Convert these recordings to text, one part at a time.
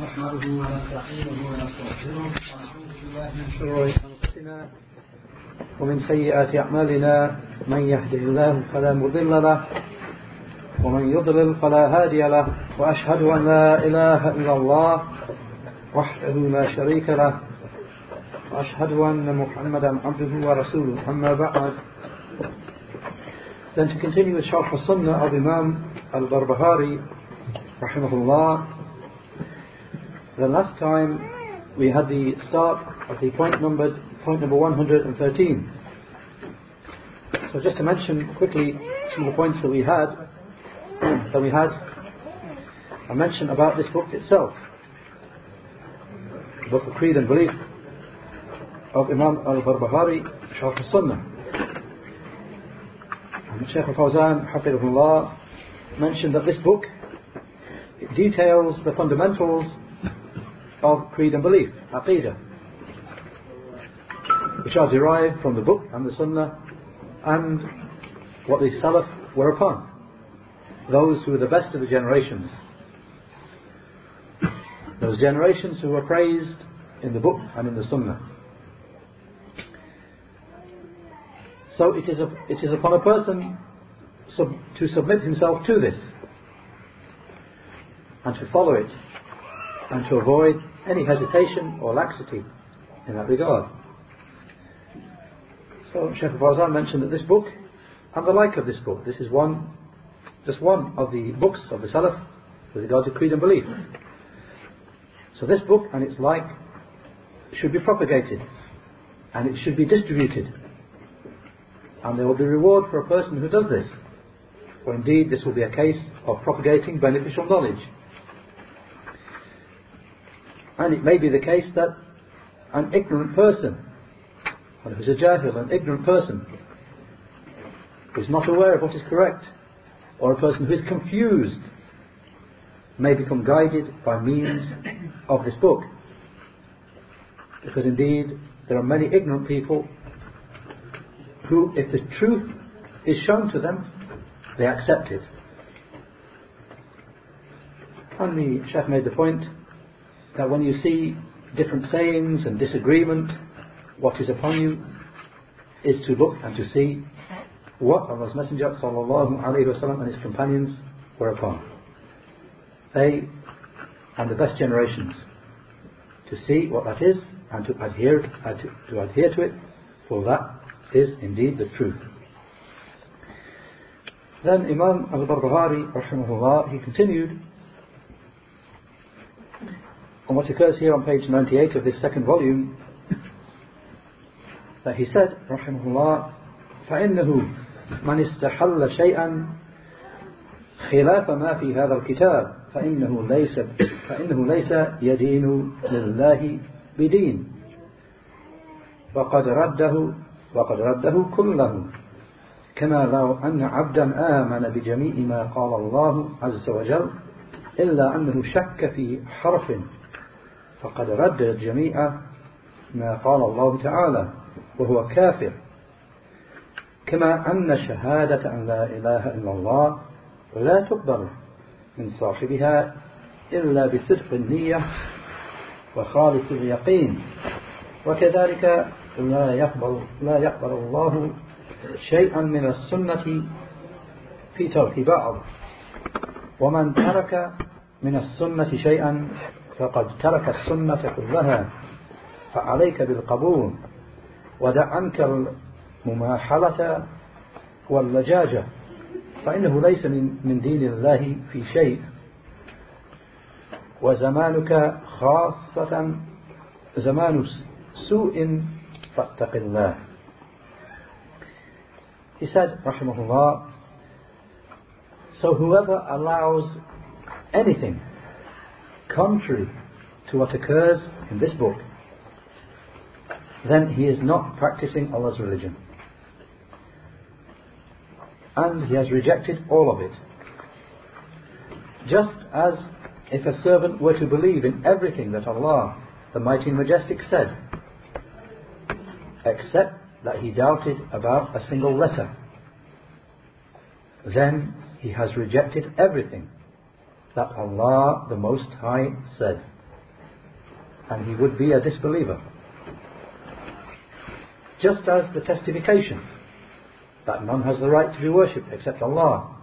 نحمده ونستعينه ونستغفره ومن سيئات أعمالنا من يهده الله فلا مضل له ومن يضلل فلا هادي له وأشهد أن لا إله إلا الله وحده لا شريك له وأشهد أن محمدا عبده ورسوله. أما بعد. Then to continue with Sharh al-Sunnah of Imam al-Barbahari rahimahullah The last time we had the start of the point numbered point number 113. So just to mention quickly some of the points that we had that we had I mentioned about this book itself. The book of Creed and Belief of Imam al-Barbahari Sharh al-Sunnah. Shaykh al-Fawzan Hafidhullah mentioned that this book details the fundamentals of creed and belief, aqidah, which are derived from the book and the sunnah and what the salaf were upon. Those who were the best of the generations. Those generations who were praised in the book and in the sunnah. So it is, a, it is upon a person sub, to submit himself to this and to follow it and to avoid any hesitation or laxity in that regard. So Sheikh Fawzan mentioned that this book and the like of this book, this is one, just one of the books of the Salaf with regard to creed and belief. So this book and its like should be propagated and it should be distributed. And there will be reward for a person who does this. For indeed this will be a case of propagating beneficial knowledge. And it may be the case that an ignorant person, who's a jahil, an ignorant person, who's not aware of what is correct, or a person who is confused, may become guided by means of this book. Because indeed, there are many ignorant people who, if the truth is shown to them, they accept it. And the Sheikh made the point that when you see different sayings and disagreement, what is upon you is to look and to see what Allah's Messenger وسلم, and his companions were upon. They and the best generations. To see what that is and to adhere, to, to adhere to it, for that is indeed the truth. Then Imam al-Barbahari, rahimahullah, he continued on what occurs here on page 98 of this second volume, that he said, الله, فإنه من استحل شيئا خلاف ما في هذا الكتاب فإنه ليس فإنه ليس يدين لله بدين. وقد رده وقد رده كله. كما لو أن عبدا آمن بجميع ما قال الله عز وجل إلا أنه شك في حرف فقد رد الجميع ما قال الله تعالى وهو كافر. كما أن شهادة أن لا إله إلا الله لا تقبل من صاحبها إلا بصدق النية وخالص اليقين. وكذلك لا يقبل لا يقبل الله شيئا من السنة في ترك بعض. ومن ترك من السنة شيئا فقد ترك السنة كلها فعليك بالقبول. ودع عنك المماحلة واللجاجة فإنه ليس من, دين الله في شيء. وزمانك خاصة زمان سوء فاتق الله. He said, Rahimahullah, so whoever allows anything contrary to what occurs in this book, then he is not practicing Allah's religion. And he has rejected all of it. Just as if a servant were to believe in everything that Allah, the Mighty and Majestic, said, except that he doubted about a single letter, then he has rejected everything that Allah the Most High said. and he would be a disbeliever. Just as the testification that none has the right to be worshipped except Allah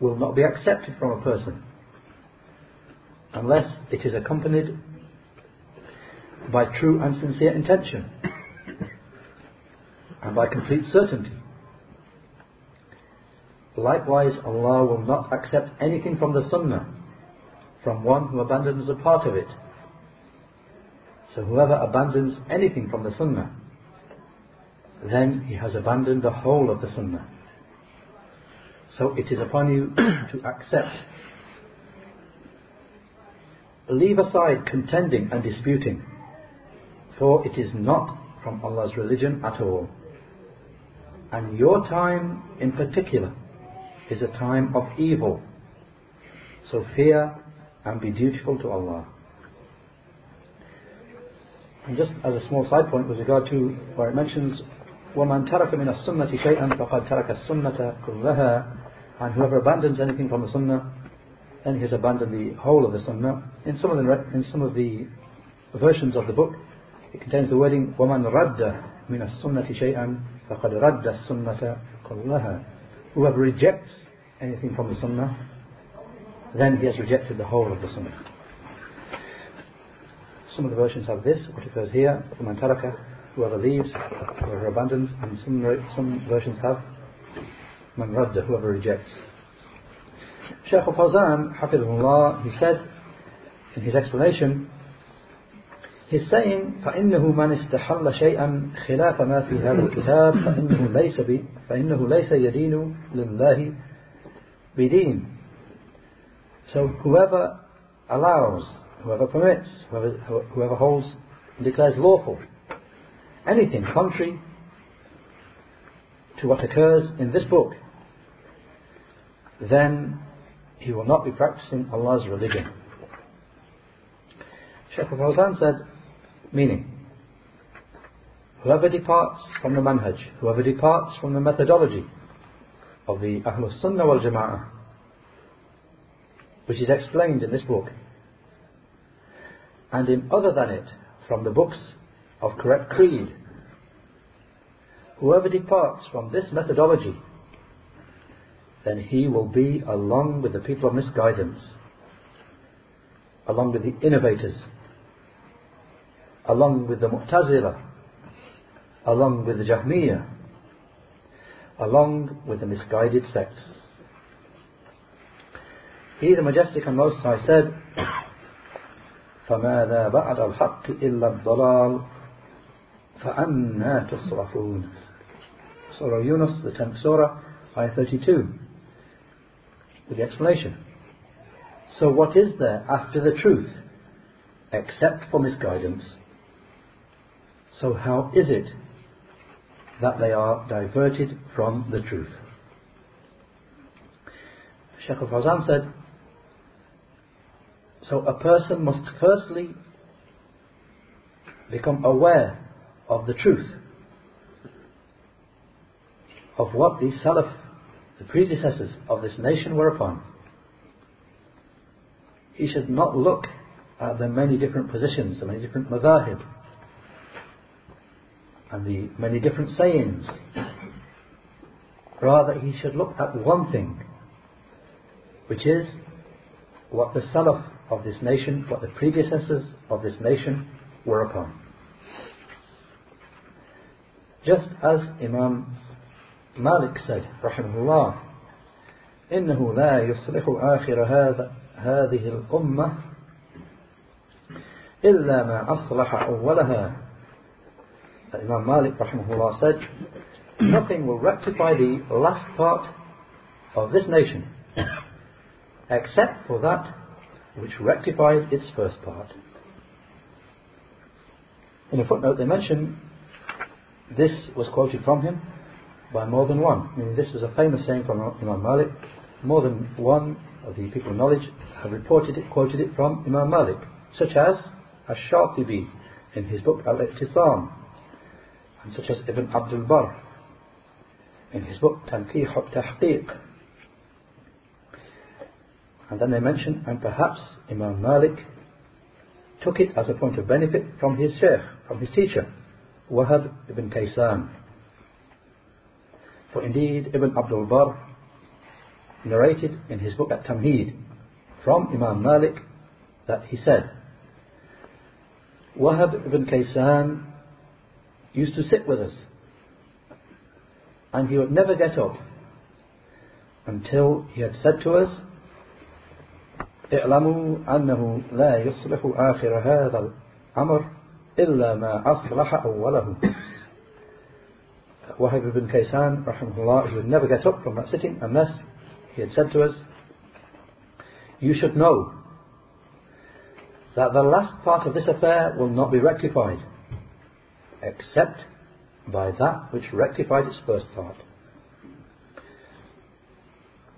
will not be accepted from a person unless it is accompanied by true and sincere intention and by complete certainty. Likewise, Allah will not accept anything from the Sunnah from one who abandons a part of it. So whoever abandons anything from the Sunnah, then he has abandoned the whole of the Sunnah. So it is upon you to accept. Leave aside contending and disputing, for it is not from Allah's religion at all. And your time in particular is a time of evil. So fear and be dutiful to Allah. And just as a small side point with regard to where it mentions وَمَنْ تَرَكَ مِنَ السُنَّةِ شَيْئًا فَقَدْ تَرَكَ السُنَّةَ كُلَّهَا and whoever abandons anything from the Sunnah, then he has abandoned the whole of the Sunnah. In some of the, in some of the versions of the book, it contains the wording وَمَنْ رَدَّ مِنَ السُنَّةِ شَيْئًا فَقَدْ رَدَّ السُنَّةَ كُلَّهَا Whoever rejects anything from the Sunnah, then he has rejected the whole of the Sunnah. Some of the versions have this, what occurs here, وَمَنْ تَرَكَ Whoever leaves, whoever abandons, and some, some versions have man radda, whoever rejects. Shaykh al-Fawzan, hafidhullah, he said in his explanation, he's saying فإنه من استحل شيئا خلاف ما في هذا الكتاب فإنه ليس بي فإنه ليس يدين لله بدين so whoever allows, whoever permits, whoever, whoever holds, and declares lawful anything contrary to what occurs in this book, then he will not be practicing Allah's religion. Shaykh al-Fawzan said, meaning, whoever departs from the manhaj, whoever departs from the methodology of the Ahlul Sunnah wal Jama'ah, which is explained in this book, and in other than it, from the books of correct creed, whoever departs from this methodology then he will be along with the people of misguidance, along with the innovators, along with the Mu'tazila, along with the Jahmiyyah, along with the misguided sects. He, the Majestic and Most High, said, فماذا بعد الحق إلا الضلال فأنا تصرفون Surah Yunus, the 10th Surah, Ayah 32 with the explanation. So what is there after the truth except for misguidance? So how is it that they are diverted from the truth? Sheikh al-Fawzan said, so a person must firstly become aware of the truth of what the Salaf the predecessors of this nation were upon. He should not look at the many different positions, the many different madhahib, and the many different sayings. Rather, he should look at one thing, which is what the Salaf of this nation, what the predecessors of this nation were upon. Just as Imam مالك said رحمه الله إنه لا يصلح آخر هذا هذه الأمة إلا ما أصلح أولها Imam Malik rahimahullah said nothing will rectify the last part of this nation except for that which rectified its first part. In a footnote they mention this was quoted from him by more than one. I mean, this was a famous saying from Imam Malik. More than one of the people of knowledge have reported it, quoted it from Imam Malik, such as Ash-Shatibi in his book Al-I'tisam, and such as Ibn Abdul Barr in his book Tanqih al-Tahqiq. And then they mention, and perhaps Imam Malik took it as a point of benefit from his sheikh, from his teacher, Wahab ibn Kaysan. For indeed, Ibn Abdul Barr narrated in his book at Tamheed from Imam Malik that he said, Wahab ibn Kaysan used to sit with us and he would never get up until he had said to us, اعلموا أنه لا يصلح آخر هذا الأمر إلا ما أصلح أوله Wahab ibn Kaysan, rahimahullah, he would never get up from that sitting unless he had said to us, You should know that the last part of this affair will not be rectified except by that which rectified its first part.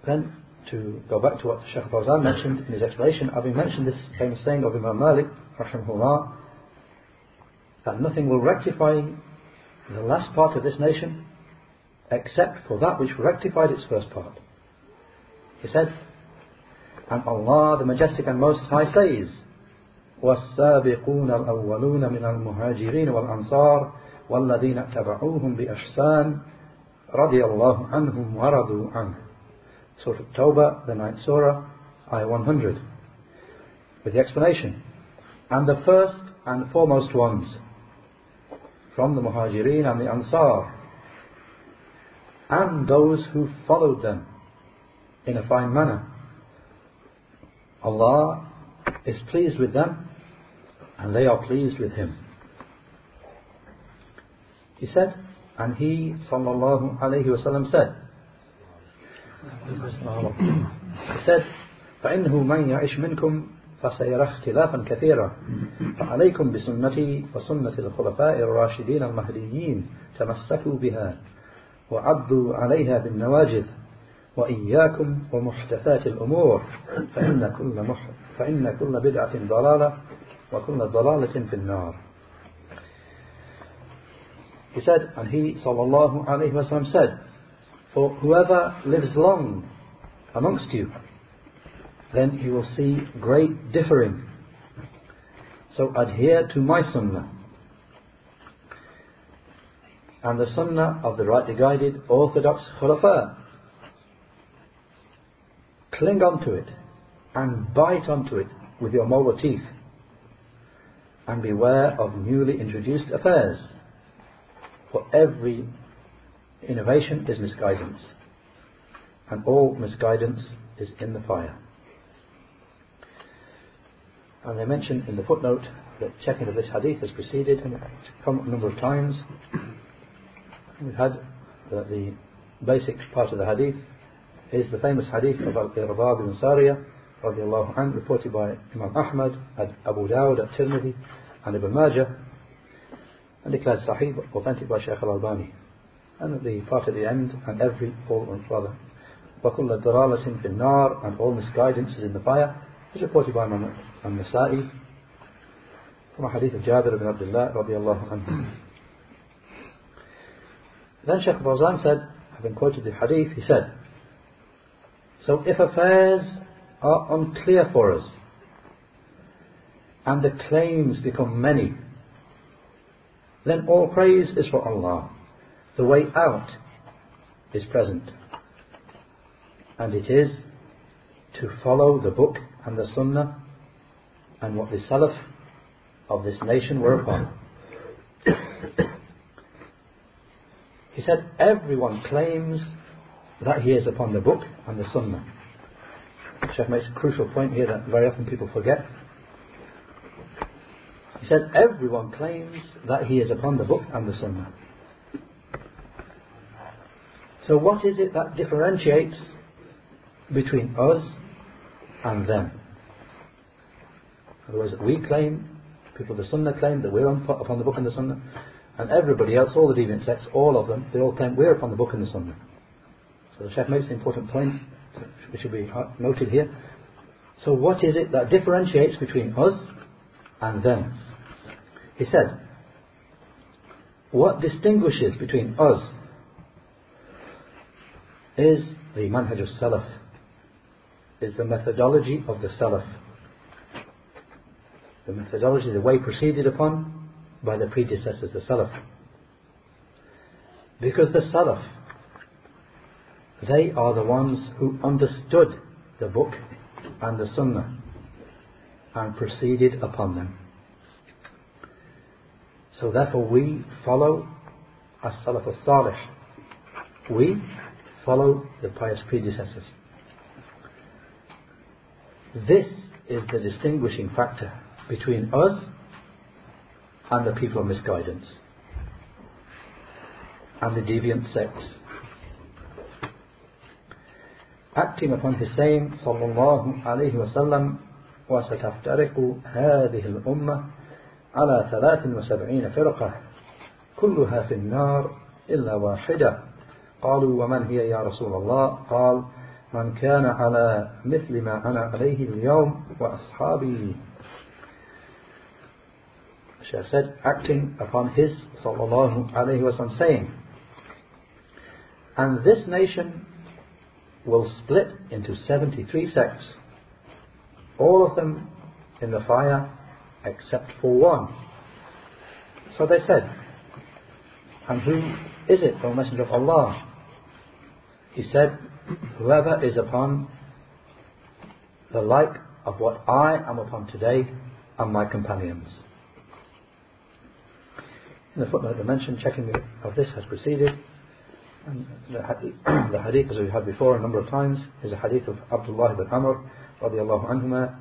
Then to go back to what Shaykh Fawzan mentioned in his explanation, having mentioned this famous saying of Imam Malik, rahimahullah, that nothing will rectify the last part of this nation except for that which rectified its first part. He said, and Allah the Majestic and Most High says, والسابقون الأولون من المهاجرين والأنصار والذين اتبعوهم بإحسان رضي الله عنهم ورضوا عنه Surah Tawbah, the ninth surah, ayah 100 with the explanation and the first and foremost ones from the Muhajirin and the Ansar and those who followed them in a fine manner Allah is pleased with them and they are pleased with him. He said, and he sallallahu alayhi wasallam said, said, فإنه من يعش منكم فسيرى اختلافا كثيرا. فعليكم بسنتي وسنة الخلفاء الراشدين المهديين تمسكوا بها وعضوا عليها بالنواجذ وإياكم ومحدثات الأمور. فإن كل, مح فإن كل بدعة ضلالة وكل ضلالة في النار. He said, and he sallallahu alayhi wasallam said, For whoever lives long amongst you, then he will see great differing. So adhere to my sunnah and the sunnah of the rightly guided orthodox khulafa Cling onto it and bite onto it with your molar teeth. And beware of newly introduced affairs. For every innovation is misguidance. And all misguidance is in the fire. And I mentioned in the footnote that checking of this hadith has preceded and it's come a number of times. We've had that the basic part of the hadith is the famous hadith of Al-Irbad ibn Sariyah radiallahu anh, reported by Imam Ahmad, Abu Dawud, at Tirmidhi, and Ibn Majah, and declared Sahih, authentic by Shaykh Al-Albani and the part at the end, and every fall on father. وَكُلَّ ضَلَالَةٍ فِي النَّارِ And all misguidance is in the fire, is reported by Imam al-Nasa'i from a hadith of Jabir ibn Abdullah رضي الله عنه. Then Sheikh Fawzan said, having quoted the hadith, he said, So if affairs are unclear for us, and the claims become many, then all praise is for Allah the way out is present. And it is to follow the book and the sunnah and what the salaf of this nation were upon. he said, everyone claims that he is upon the book and the sunnah. Sheikh makes a crucial point here that very often people forget. He said, everyone claims that he is upon the book and the sunnah. So what is it that differentiates between us and them? In other words, we claim, people of the sunnah claim that we're upon the book and the sunnah, and everybody else, all the deviant sects, all of them, they all claim we're upon the book and the sunnah. So the Sheikh makes an important point which should be noted here. So what is it that differentiates between us and them? He said, what distinguishes between us is the manhaj of salaf, is the methodology of the salaf. the methodology, the way proceeded upon by the predecessors, the Salaf. Because the Salaf, they are the ones who understood the book and the Sunnah and proceeded upon them. So therefore we follow as-Salaf as-Salih. We follow the pious predecessors. This is the distinguishing factor between us and the people of misguidance and the deviant sects. Acting upon his saying صلى الله عليه وسلم وستفترق هذه الأمة على ثلاث وسبعين فرقة كلها في النار إلا واحدة قالوا ومن هي يا رسول الله قال من كان على مثل ما أنا عليه اليوم وأصحابي Shaykh said, acting upon his sallallahu alayhi wasallam saying, and this nation will split into 73 sects, all of them in the fire except for one. So they said, and who is it, O Messenger of Allah? He said, Whoever is upon the like of what I am upon today and my companions. In the footnote, the mention checking of this has proceeded. And the hadith, the hadith, as we had before a number of times, is a hadith of Abdullah ibn Amr, radiallahu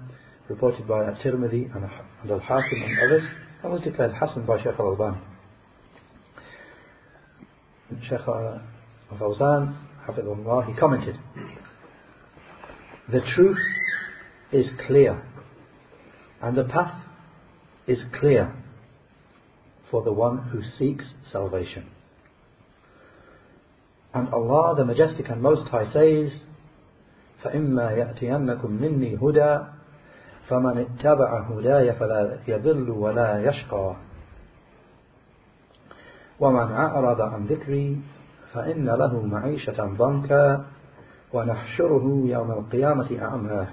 reported by At-Tirmidhi and Al-Hakim and others, and was declared Hassan by Shaykh al-Albani. Shaykh uh, al-Fawzan, Hafidullah, he commented, The truth is clear, and the path is clear for the one who seeks salvation. And Allah, the Majestic and Most High, says, فإما يأتينكم مني هدى فمن اتبع هداي فلا يضل ولا يشقى ومن أعرض عن ذكري فإن له معيشة ضنكا ونحشره يوم القيامة أعمى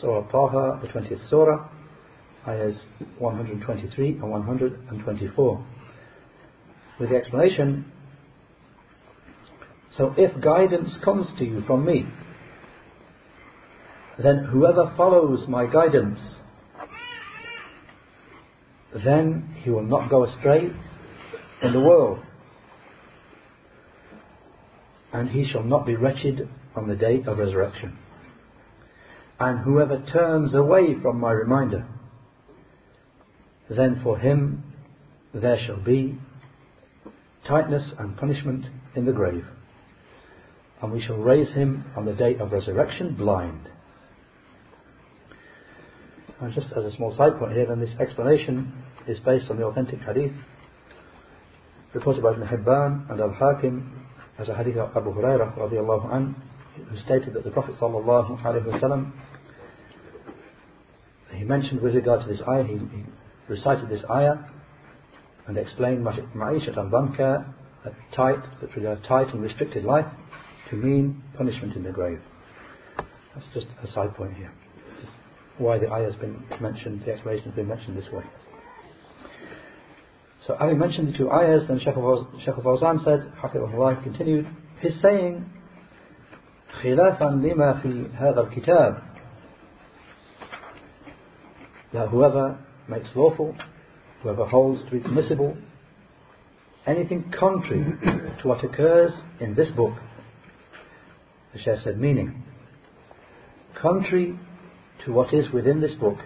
Surah Taha, the 20th Surah, ayahs 123 and 124. With the explanation, so if guidance comes to you from me, then whoever follows my guidance, then he will not go astray in the world and he shall not be wretched on the day of resurrection. And whoever turns away from my reminder, then for him there shall be tightness and punishment in the grave. And we shall raise him on the day of resurrection blind. And just as a small side point here, then this explanation is based on the authentic hadith reported by Ibn Hibban and Al-Hakim as a hadith of Abu Hurairah radiallahu an, who stated that the Prophet sallallahu alaihi wasallam he mentioned with regard to this ayah, he, he recited this ayah and explained ma'ishat and dhanka, tight, literally a tight and restricted life, to mean punishment in the grave. That's just a side point here. Why the ayah has been mentioned, the explanation has been mentioned this way. So having mentioned the two ayahs, then Shaykh al-Fawzan said, Hafidhullah continued, his saying, خلافا لما في هذا الكتاب that whoever makes lawful, whoever holds to be permissible, anything contrary to what occurs in this book, the Shaykh said, meaning, contrary to what is within this book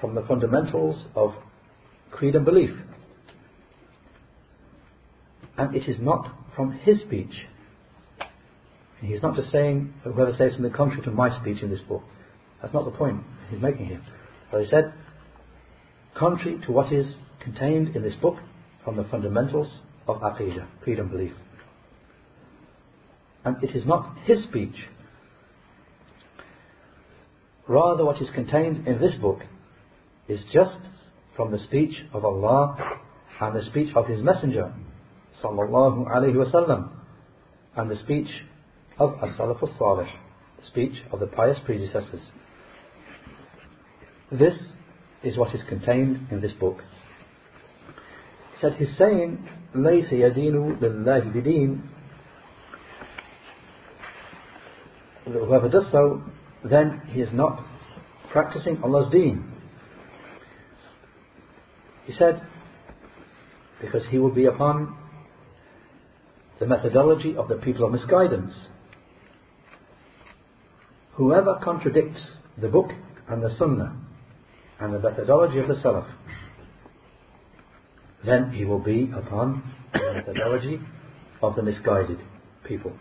from the fundamentals of creed and belief. And it is not from his speech. He's not just saying, whoever says something contrary to my speech in this book. That's not the point he's making here. But he said, contrary to what is contained in this book from the fundamentals of Aqidah, creed and belief. And it is not his speech. Rather, what is contained in this book is just from the speech of Allah and the speech of His Messenger, sallallahu alaihi wasallam, and the speech of as-salaf as-salih, the speech of the pious predecessors. This is what is contained in this book. He said his saying, لَيْسَ يَدِينُ لِلَّهِ بِدِينٍ Whoever does so, then he is not practicing Allah's deen. He said, because he will be upon the methodology of the people of misguidance. Whoever contradicts the book and the sunnah and the methodology of the Salaf, then he will be upon the methodology of the misguided people.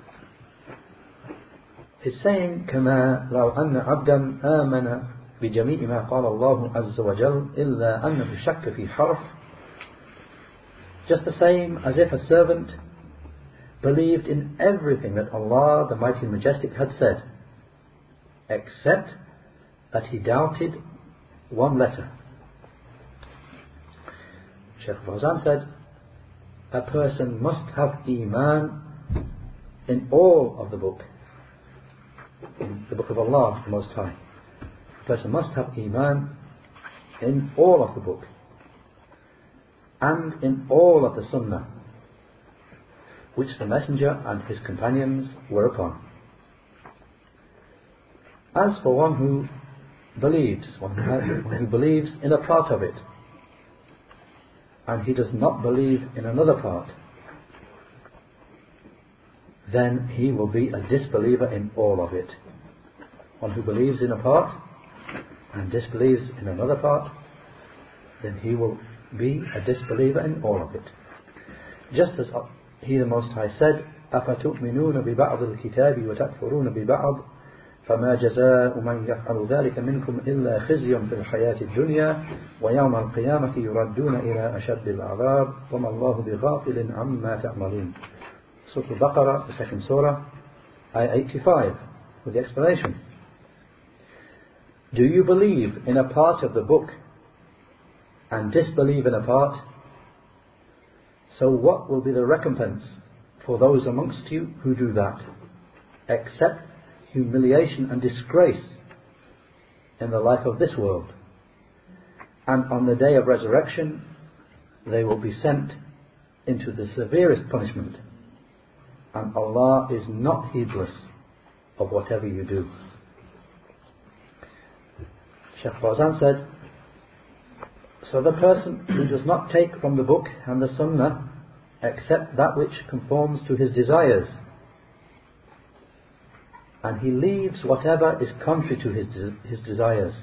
His saying, كما لو أن عبدا آمن بجميع ما قال الله عز وجل إلا أنه شك في حرف just the same as if a servant believed in everything that Allah the Mighty and Majestic had said except that he doubted one letter. Sheikh Fawzan said, a person must have Iman in all of the book, in the book of Allah, the Most High. A person must have Iman in all of the book and in all of the Sunnah which the Messenger and his companions were upon. As for one who believes, one who believes in a part of it, and he does not believe in another part, then he will be a disbeliever in all of it. One who believes in a part and disbelieves in another part, then he will be a disbeliever in all of it. Just as he the Most High said, أفتؤمنون ببعض الكتاب وتكفرون ببعض فما جزاء من يفعل ذلك منكم إلا خزي في الحياة الدنيا ويوم القيامة يردون إلى أشد العذاب وما الله بغافل عما تعملون Surah Al-Baqarah, the second surah, ayah 85, with the explanation. Do you believe in a part of the book and disbelieve in a part? So what will be the recompense for those amongst you who do that? Except humiliation and disgrace in the life of this world. And on the day of resurrection, they will be sent into the severest punishment. And Allah is not heedless of whatever you do. Sheikh Fawzan said, So the person who does not take from the book and the sunnah except that which conforms to his desires and he leaves whatever is contrary to his, his desires.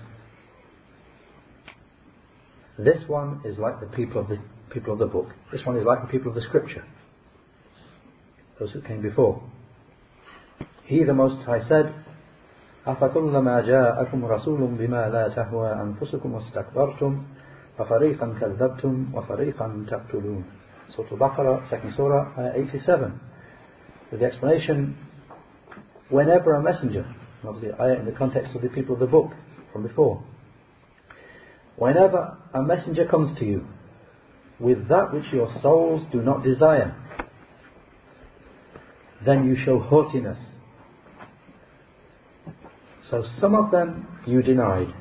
This one is like the people of the people of the book. This one is like the people of the scripture. Those who came before. He the Most High said, أفكلما جاءكم رسول بما لا تهوى أنفسكم واستكبرتم ففريقا كذبتم وفريقا تقتلون Surah Al-Baqarah, second surah, uh, 87. With the explanation whenever a messenger, obviously in the context of the people of the book from before, whenever a messenger comes to you with that which your souls do not desire, then you show haughtiness. So some of them you denied,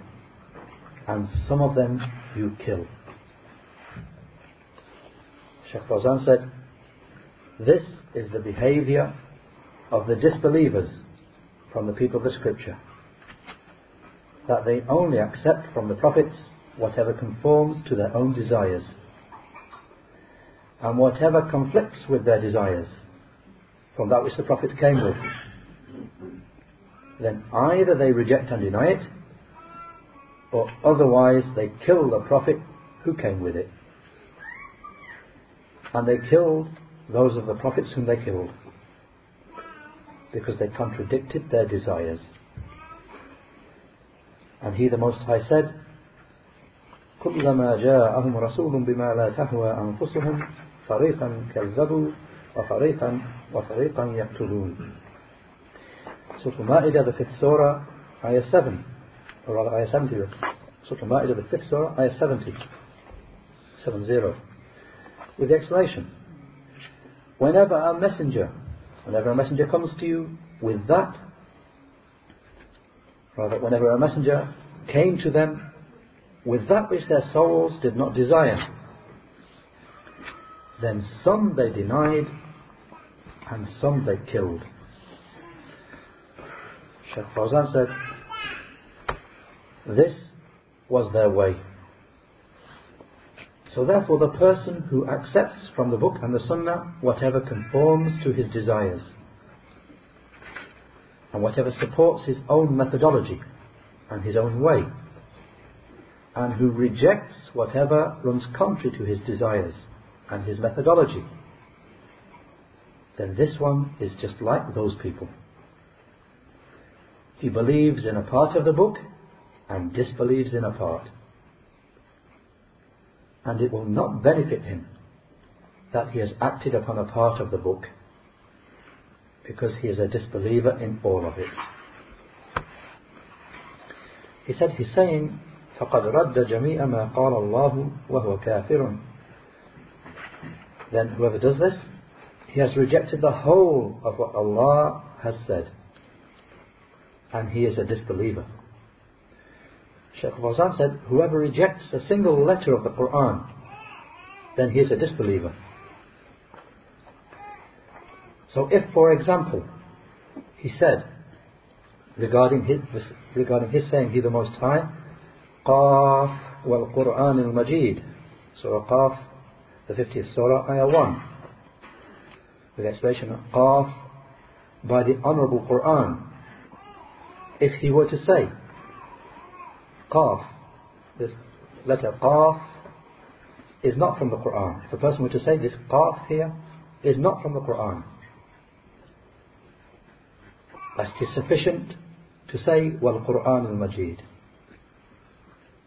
and some of them you kill. Sheikh Fawzan said, This is the behavior of the disbelievers from the people of the scripture. That they only accept from the prophets whatever conforms to their own desires. And whatever conflicts with their desires from that which the prophets came with. Then either they reject and deny it, or otherwise they kill the prophet who came with it. And they killed those of the prophets whom they killed because they contradicted their desires. And He the Most High said, كلما جاءهم رسول بما لا تهوى أنفسهم فريقا كذبوا وفريقا وفريقا يقتلون Surah Al-Ma'idah, the fifth surah, ayah 7, or rather ayah 70. Surah Al-Ma'idah, the fifth surah, ayah 70. 7-0. With the explanation. Whenever a messenger Whenever a messenger comes to you with that, rather, whenever a messenger came to them with that which their souls did not desire. Then some they denied and some they killed. Sheikh Fawzan said, this was their way. So therefore the person who accepts from the book and the sunnah whatever conforms to his desires and whatever supports his own methodology and his own way and who rejects whatever runs contrary to his desires and his methodology then this one is just like those people. He believes in a part of the book and disbelieves in a part. And it will not benefit him that he has acted upon a part of the book because he is a disbeliever in all of it. He said, he's saying, فَقَدْ رَدَّ جَمِيعَ مَا قَالَ اللَّهُ وَهُوَ كَافِرٌ Then whoever does this, he has rejected the whole of what Allah has said. And he is a disbeliever. Shaykh Fawzan said, whoever rejects a single letter of the Quran, then he is a disbeliever. So if, for example, he said, regarding his, regarding his saying, He the Most High, Qaf wal Quran al Majid, Surah Qaf, the 50th Surah, Ayah 1, with the explanation of Qaf by the Honourable Quran. If he were to say, Qaf, this letter Qaf is not from the Quran. If a person were to say this Qaf here is not from the Quran, that it is sufficient to say Wal Quran al Majid.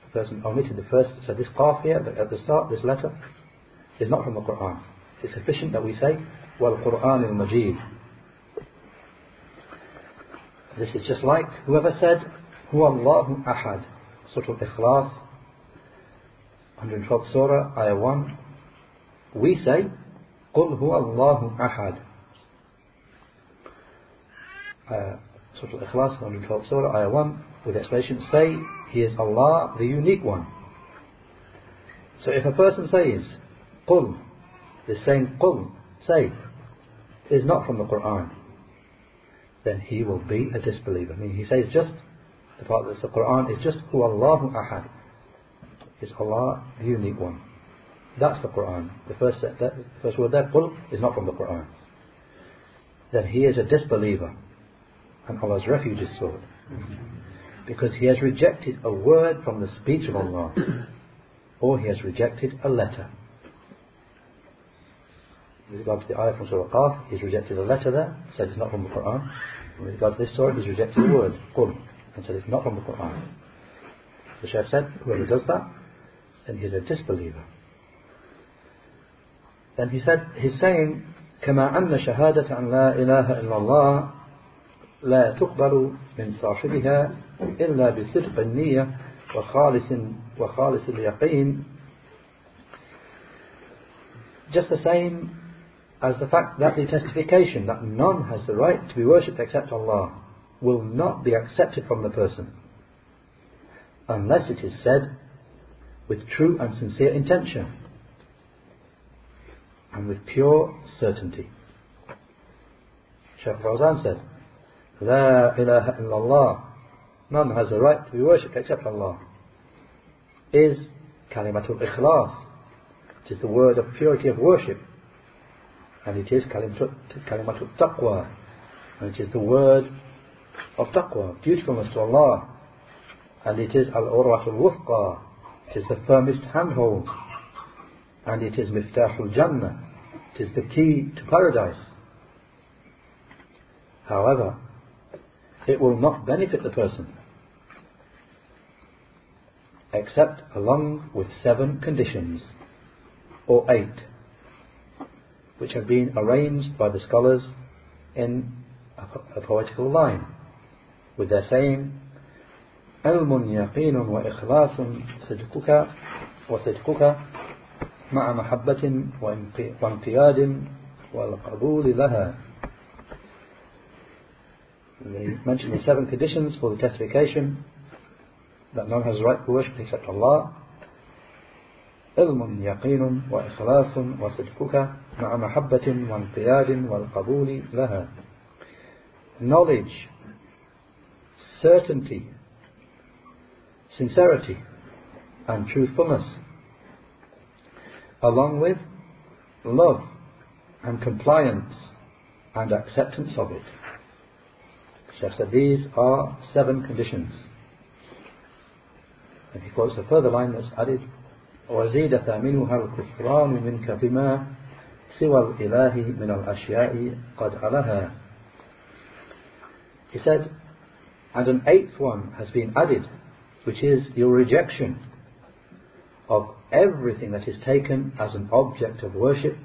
The person omitted the first, so this Qaf here at the start, this letter, is not from the Quran. It's sufficient that we say Wal Quran al Majid. This is just like whoever said Huwa Allahu Ahad. Surah Al-Ikhlas, 112th Surah, Ayah 1. We say, قُلْ هُوَ اللَّهُ أَحَدٌ uh, Surah Al-Ikhlas, 112th Surah, Ayah 1, with explanation, say, He is Allah, the unique one. So if a person says, قُلْ, is saying قُلْ, say, is not from the Quran, then he will be a disbeliever. I mean, he says just the part that's the Quran is just Hu Allahu Ahad. Is Allah the unique one. That's the Quran. The first, that, the first word there, Qul, is not from the Quran. Then he is a disbeliever. And Allah's refuge is sought. Because he has rejected a word from the speech of Allah. Or he has rejected a letter. With regard to the ayah from Surah Qaf, he's rejected a letter there, said it's not from the Quran. With regard to this surah, he's rejected a word, Qul and said it's not from the Quran. The Shaykh said, whoever does that, then he's a disbeliever. Then he said, he's saying, كما أن شهادة أن لا إله إلا الله لا تقبل من صاحبها إلا بصدق النية وخالص وخالص اليقين just the same as the fact that the testification that none has the right to be worshipped except Allah will not be accepted from the person unless it is said with true and sincere intention and with pure certainty. Shaykh Fawzan said, La ilaha illallah, none has a right to be worshipped except Allah, is kalimatul ikhlas. It is the word of purity of worship. And it is kalimatul taqwa. And it is the word of taqwa, beautifulness to Allah. And it is al-urwatul wuthqa, it is the firmest handhold. And it is miftahul jannah, it is the key to paradise. However, it will not benefit the person except along with seven conditions or eight which have been arranged by the scholars in a, poetical line saying علم يقين وإخلاص صدقك وصدقك مع محبة وانقياد والقبول لها They mention the seven conditions for the testification that none has right to worship except Allah علم يقين وإخلاص وصدقك مع محبة وانقياد والقبول لها knowledge certainty sincerity and truthfulness along with love and compliance and acceptance of it. Sheikh said these are seven conditions. And he quotes a further line that's added, وزيد ثامنها الكفران منك بما سوى الإله من الأشياء قد علها. He said, and an eighth one has been added, which is your rejection of everything that is taken as an object of worship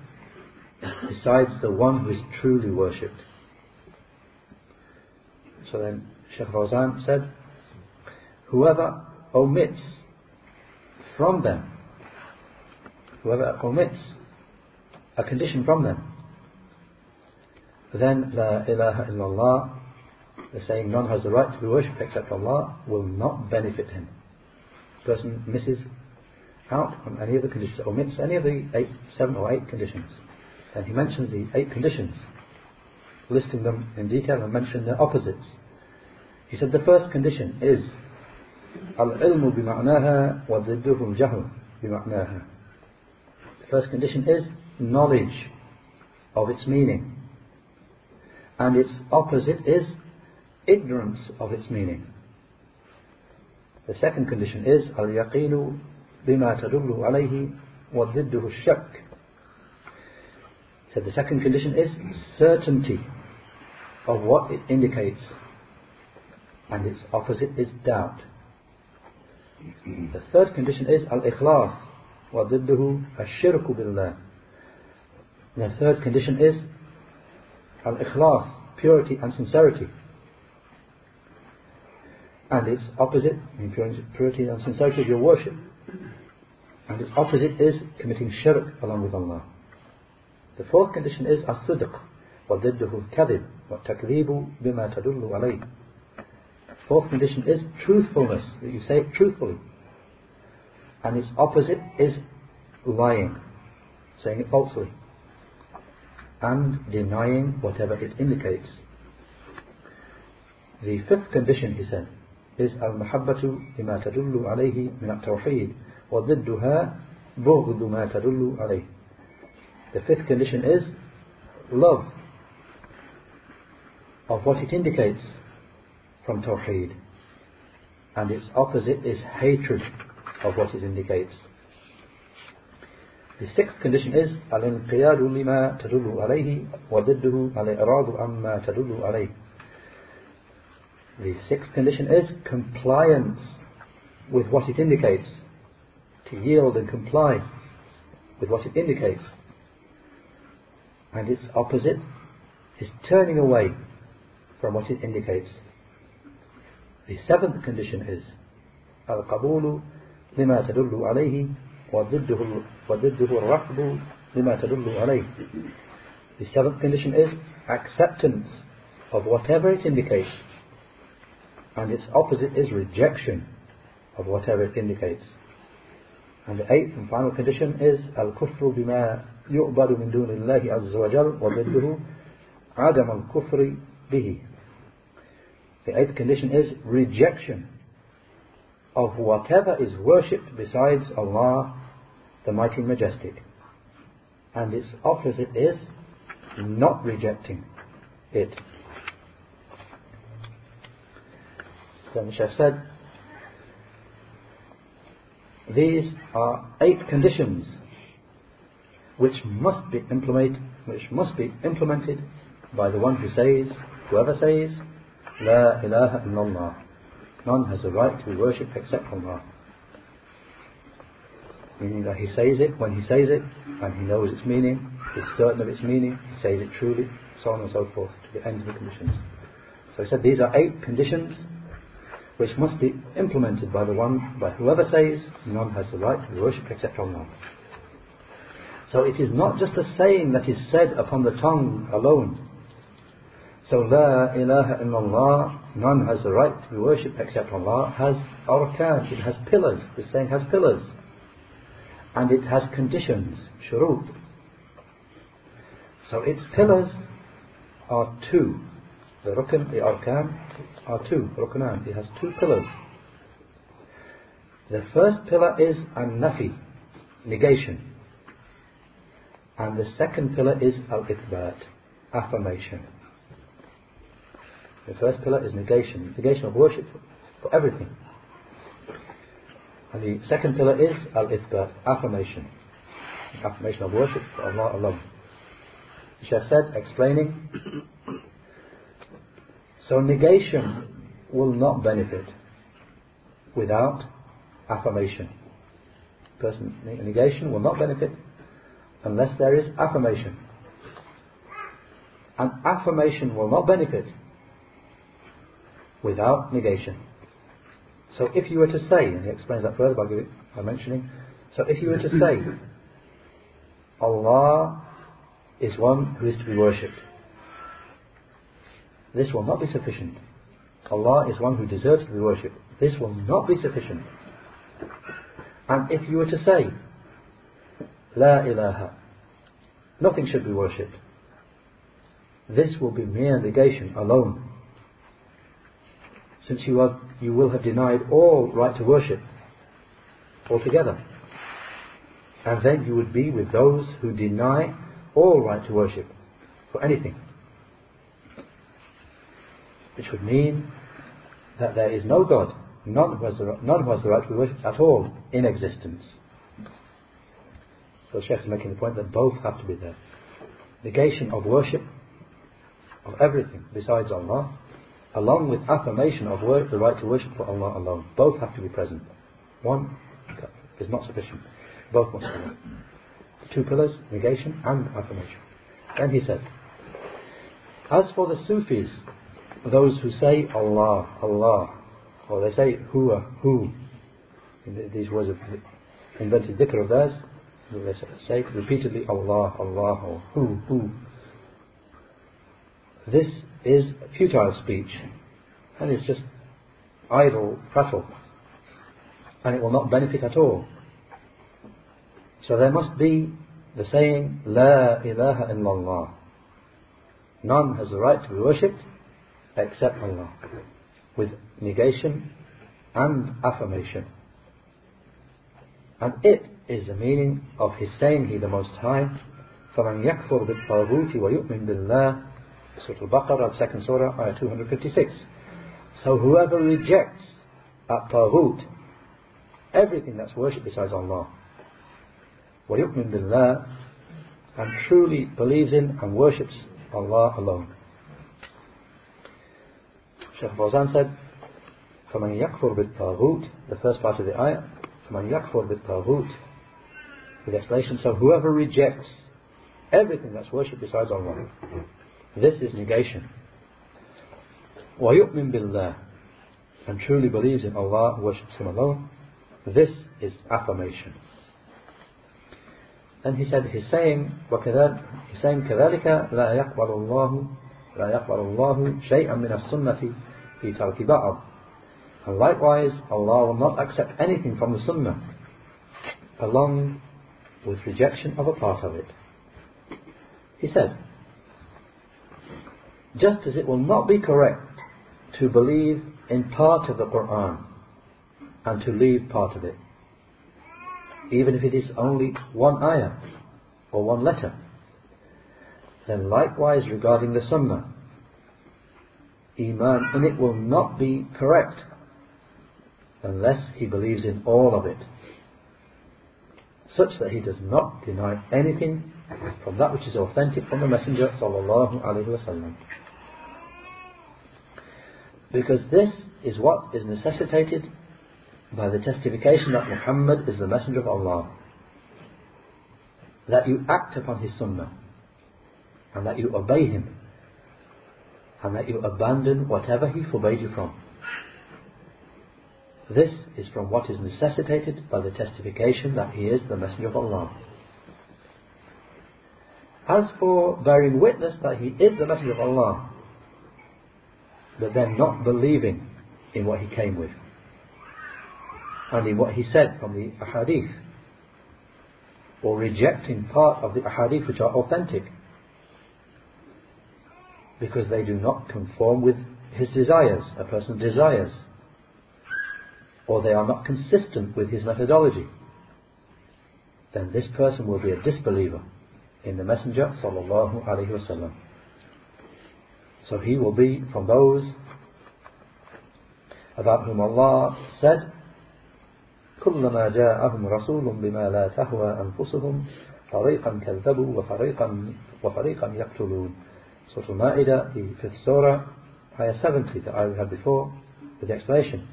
besides the one who is truly worshipped. So then Sheikh Fawzan said, whoever omits from them, whoever omits a condition from them, then La ilaha illallah, the saying none has the right to be worshipped except Allah, will not benefit him. The person misses out on any of the conditions, omits any of the eight, seven or eight conditions. And he mentions the eight conditions, listing them in detail and mentioning their opposites. He said the first condition is العلم بمعناها وضده الجهل بمعناها. The first condition is knowledge of its meaning. And its opposite is ignorance of its meaning. The second condition is al-yaqeenu bima tadullu alayhi wa dhidduhu shak. So the second condition is certainty of what it indicates and its opposite is doubt. The third condition is al-ikhlas wa dhidduhu ash-shirku billah. The third condition is al-ikhlas, purity and sincerity And its opposite, purity and sincerity of your worship. And its opposite is committing shirk along with Allah. The fourth condition is as-sidq وضده الكذب والتكذيب بما تدل عليه. Fourth condition is truthfulness, that you say it truthfully. And its opposite is lying, saying it falsely. And denying whatever it indicates. The fifth condition, he said, is المحبة لما تدل عليه من التوحيد وضدها بغض ما تدل عليه the fifth condition is love of what it indicates from Tawheed. And its opposite is hatred of what it indicates. The sixth condition is الانقياد لما تدل عليه وضده الإعراض عما تدل عليه. The sixth condition is compliance with what it indicates. To yield and comply with what it indicates and its opposite is turning away from what it indicates. The seventh condition is القبول لما تدل عليه وضده وضده الرفض لما تدل عليه. The seventh condition is acceptance of whatever it indicates, and its opposite is rejection of whatever it indicates. And the eighth and final condition is الكفر بما يؤبد من دون الله عز وجل وضده عدم الكفر به The eighth condition is rejection of whatever is worshipped besides Allah, the Mighty Majestic. And its opposite is not rejecting it. Then the Sheikh said, these are eight conditions which must be implemented, which must be implemented by the one who says, whoever says, La ilaha illallah. None has the right to be worshipped except Allah. Meaning that he says it when he says it, and he knows its meaning, is certain of its meaning, he says it truly, so on and so forth, to the end of the conditions. So he said these are eight conditions which must be implemented by the one, by whoever says, none has the right to be worshipped except Allah. So it is not just a saying that is said upon the tongue alone. So La ilaha illallah none has the right to be worshipped except Allah, has arkan, it has pillars. This saying has pillars. And it has conditions, shurut. So its pillars are two. The rukn, the arkan, are two. Ruknan, it has two pillars. The first pillar is an-nafi, negation. And the second pillar is al-ithbat, affirmation. The first pillar is negation, negation of worship for, everything. And the second pillar is al-ithbat, affirmation. Affirmation of worship for Allah alone. The said, explaining, so negation will not benefit without affirmation. Person negation will not benefit unless there is affirmation. And affirmation will not benefit without negation. So if you were to say, and he explains that further by, by mentioning, so if you were to say, Allah is one who is to be worshipped, this will not be sufficient. Allah is one who deserves to be worshipped. This will not be sufficient. And if you were to say, La ilaha, nothing should be worshipped, this will be mere negation alone. Since you, are, you will have denied all right to worship altogether. And then you would be with those who deny all right to worship for anything. Which would mean that there is no God None was the, the right to be worshipped at all in existence. So Sheikh is making the point that both have to be there. Negation of worship of everything besides Allah, along with affirmation of wor- the right to worship for Allah alone. Both have to be present. One is not sufficient. Both must be there. Two pillars, negation and affirmation. Then he said, As for the Sufis, those who say Allah, Allah, or they say who, who. These words of invented dhikr of theirs. They say repeatedly Allah, Allah, or who, who. This is futile speech. And it's just idle prattle. And it will not benefit at all. So there must be the saying, La ilaha illallah. None has the right to be worshipped except Allah with negation and affirmation. And it is the meaning of his saying, He the Most High, فَمَنْ يَكْفُرْ بِالطَّاغُوتِ وَيُؤْمن بِاللَّهِ Surah Al-Baqarah, second surah, ayah 256. So whoever rejects at Taghut everything that's worshipped besides Allah, وَيُؤْمِن بِاللَّهِ and truly believes in and worships Allah alone. Shaykh Fawzan said, فَمَنْ يَكْفُرْ بِالطَّاغُوتِ The first part of the ayah, فَمَنْ يَكْفُرْ بِالطَّاغُوتِ With explanation, so whoever rejects everything that's worshipped besides Allah, this is negation. وَيُؤْمِن بِاللَّهِ And truly believes in Allah, worships Him alone, this is affirmation. And he said, he's saying, وكذلك, he's saying, كذلك لا يقبل الله لا يقبل الله شيئا من السنة في ترك بعض and likewise, Allah will not accept anything from the Sunnah along with rejection of a part of it. He said, just as it will not be correct to believe in part of the Quran and to leave part of it, even if it is only one ayah or one letter, then likewise regarding the Sunnah, Iman in it will not be correct unless he believes in all of it, such that he does not deny anything from that which is authentic from the Messenger sallallahu alaihi wasallam. Because this is what is necessitated by the testification that Muhammad is the Messenger of Allah. That you act upon his sunnah and that you obey him and that you abandon whatever he forbade you from. This is from what is necessitated by the testification that he is the Messenger of Allah. As for bearing witness that he is the Messenger of Allah, but then not believing in what he came with and in what he said from the ahadith or rejecting part of the ahadith which are authentic because they do not conform with his desires, a person's desires, or they are not consistent with his methodology, then this person will be a disbeliever in the Messenger sallallahu alaihi wasallam. So he will be from those about whom Allah said, كلما جاءهم رسول بما لا تهوى أنفسهم فريقا كذبوا وفريقا وفريقا يقتلون Surah Al-Ma'idah, the fifth surah, ayah 70 that I had before, with the explanation.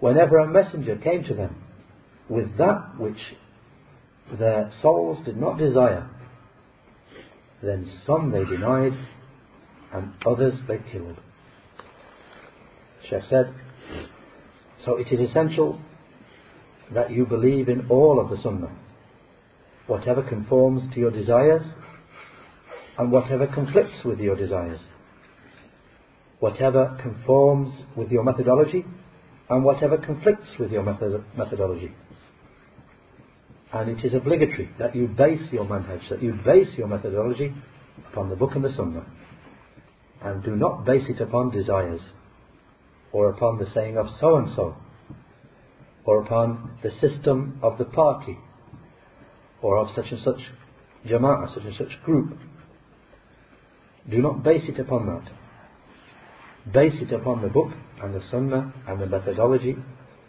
Whenever a messenger came to them with that which their souls did not desire, then some they denied and others they killed. Sheikh said, so it is essential that you believe in all of the Sunnah, whatever conforms to your desires and whatever conflicts with your desires, whatever conforms with your methodology and whatever conflicts with your method methodology. And it is obligatory that you base your manhaj, that you base your methodology upon the book and the sunnah. And do not base it upon desires, or upon the saying of so and so, or upon the system of the party, or of such and such jama'ah, such and such group. Do not base it upon that. Base it upon the book and the sunnah and the methodology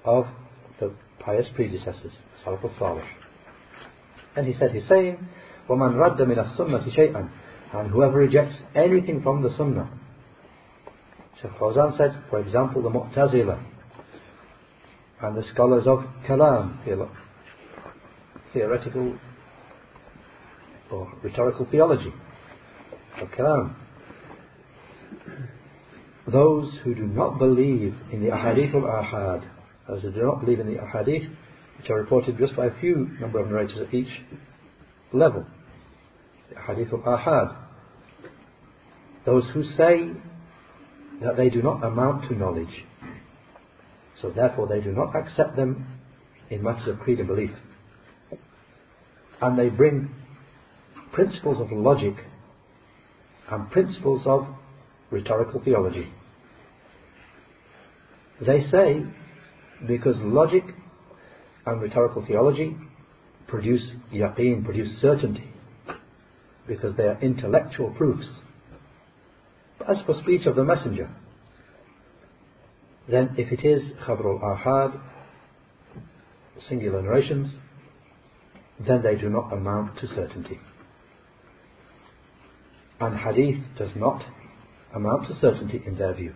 of the pious predecessors, Salaf al-Salih. And he said, he's saying, وَمَنْ رَدَّ مِنَ السُنَّةِ شَيْئًا And whoever rejects anything from the sunnah. Shaykh Fawzan said, for example, the Mu'tazila and the scholars of Kalam, theoretical or rhetorical theology Those who do not believe in the Ahadith of Ahad, those who do not believe in the Ahadith, which are reported just by a few number of narrators at each level, the Ahadith of Ahad, those who say that they do not amount to knowledge, so therefore they do not accept them in matters of creed and belief. And they bring principles of logic and principles of rhetorical theology. They say because logic and rhetorical theology produce yaqeen, produce certainty, because they are intellectual proofs. But as for speech of the messenger, then if it is khabr al-ahad, singular narrations, then they do not amount to certainty. And hadith does not amount to certainty in their view,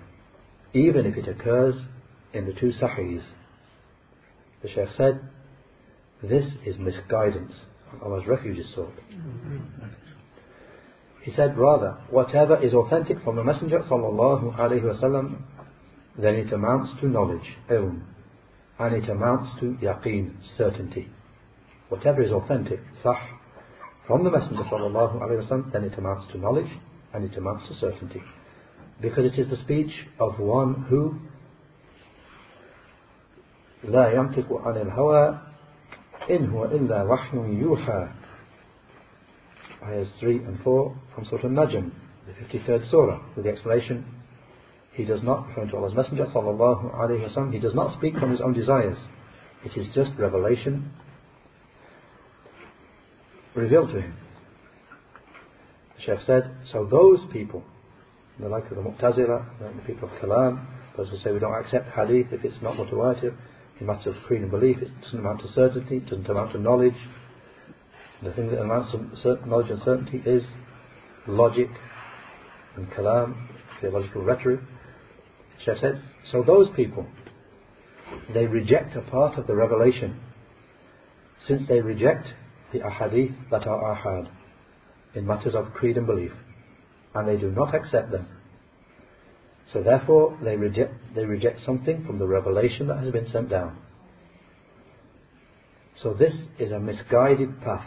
even if it occurs in the two sahihs. The Shaykh said, this is misguidance. Allah's refuge is sought. He said, rather, whatever is authentic from the Messenger wasallam, then it amounts to knowledge, ilm, and it amounts to yaqeen, certainty. Whatever is authentic, sah, from the Messenger sallallahu alaihi wasallam, then it amounts to knowledge and it amounts to certainty, because it is the speech of one who لا ينطق عن الهوى إن هو إلا وحي يوحى Ayahs 3 and 4 from Surah Al-Najm, the 53rd Surah, with the explanation, he does not, referring to Allah's Messenger, sallallahu alayhi wasallam, he does not speak from his own desires. It is just revelation revealed to him. The Sheikh said, so those people, the like of the Mu'tazila, the people of Kalam, those who say we don't accept hadith if it's not mutawatir, in matters of creed and belief, it doesn't amount to certainty, it doesn't amount to knowledge. The thing that amounts to knowledge and certainty is logic and kalam, theological rhetoric. Sheikh said, so those people, they reject a part of the revelation, since they reject the ahadith that are ahad in matters of creed and belief, and they do not accept them. So therefore, they reject, they reject something from the revelation that has been sent down. So this is a misguided path,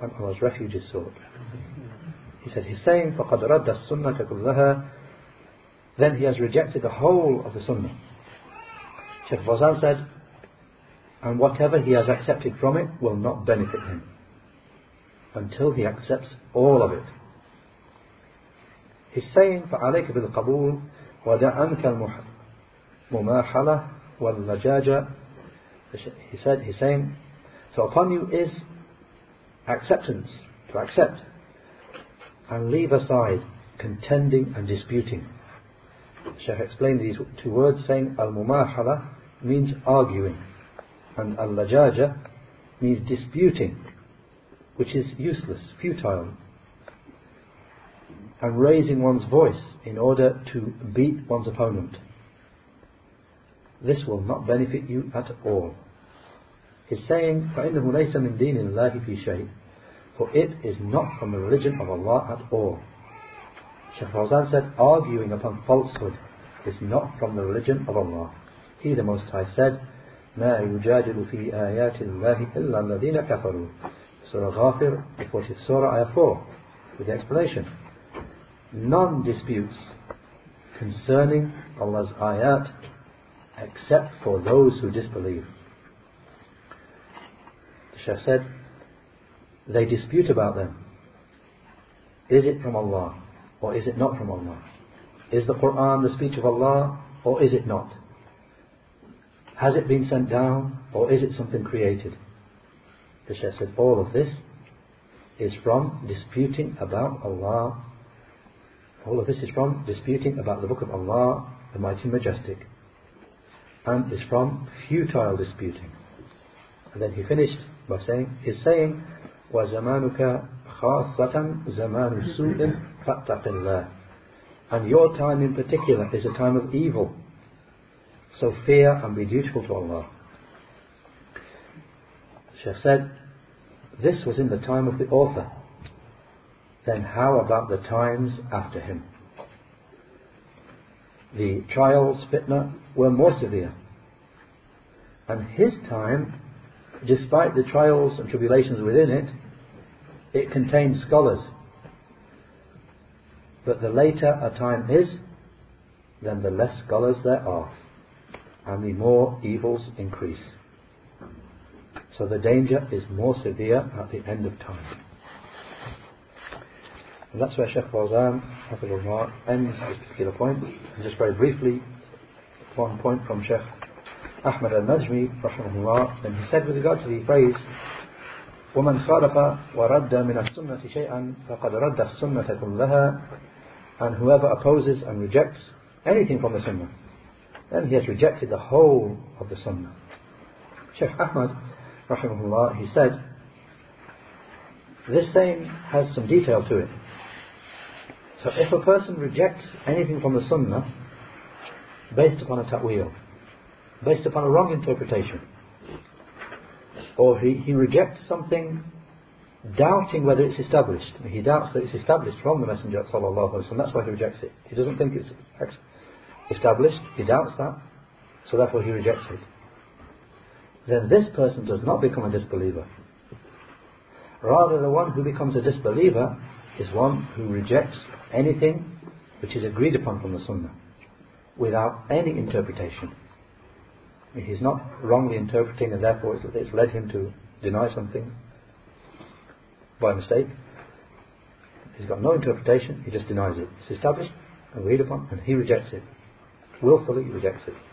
and Allah's refuge is sought. He said, he's saying, فَقَدْ رَدَّ السُنَّةَ كُلَّهَا then he has rejected the whole of the Sunnah. Sheikh Fawzan said, and whatever he has accepted from it will not benefit him until he accepts all of it. He's saying, فَعَلَيْكَ بِالْقَبُولِ وَدَعَنْكَ الْمُمَاحَلَةِ وَاللَّجَاجَ He said, he's saying, so upon you is acceptance, to accept, and leave aside contending and disputing. Shaykh explained these two words saying al-mumahala means arguing and al-lajaja means disputing which is useless, futile and raising one's voice in order to beat one's opponent. This will not benefit you at all. He's saying, فَإِنَّهُ لَيْسَ مِنْ دِينِ اللَّهِ فِي شَيْءٍ For it is not from the religion of Allah at all. Shaykh Fawzan said, arguing upon falsehood is not from the religion of Allah. He, the Most High, said, ما يجادل في آيات الله إلا الذين كفروا Surah Ghafir, the 40th Surah, Ayah 4, with the explanation. None disputes concerning Allah's ayat except for those who disbelieve. The Shaykh said, they dispute about them. Is it from Allah? or is it not from Allah? Is the Quran the speech of Allah or is it not? Has it been sent down or is it something created? The Shaykh said all of this is from disputing about Allah. All of this is from disputing about the book of Allah, the Mighty Majestic. And is from futile disputing. And then he finished by saying, his saying, وَزَمَانُكَ خَاصَّةً زَمَانُ سُوءٍ فَاتَّقِ اللَّهِ And your time in particular is a time of evil. So fear and be dutiful to Allah. Sheikh said, this was in the time of the author. Then how about the times after him? The trials, fitna, were more severe. And his time, despite the trials and tribulations within it, it contained scholars but the later a time is, then the less scholars there are, and the more evils increase. So the danger is more severe at the end of time. And that's where Sheikh Fawzan ends this particular point. And just very briefly, one point from Sheikh Ahmad al-Najmi, rahimahullah, and he said with regard to the phrase, ومن خالف ورد من السنة شيئا فقد رد السنة كلها and whoever opposes and rejects anything from the Sunnah, then he has rejected the whole of the Sunnah. Sheikh Ahmad, rahimahullah, he said, this saying has some detail to it. So if a person rejects anything from the Sunnah based upon a ta'wil, based upon a wrong interpretation, or he, he rejects something doubting whether it's established. He doubts that it's established from the Messenger sallallahu alaihi wasallam. That's why he rejects it. He doesn't think it's established. He doubts that, so therefore he rejects it. Then this person does not become a disbeliever. Rather, the one who becomes a disbeliever is one who rejects anything which is agreed upon from the Sunnah without any interpretation. He's not wrongly interpreting and therefore it's led him to deny something by mistake. He's got no interpretation, he just denies it. It's established, agreed upon, and he rejects it. Willfully rejects it.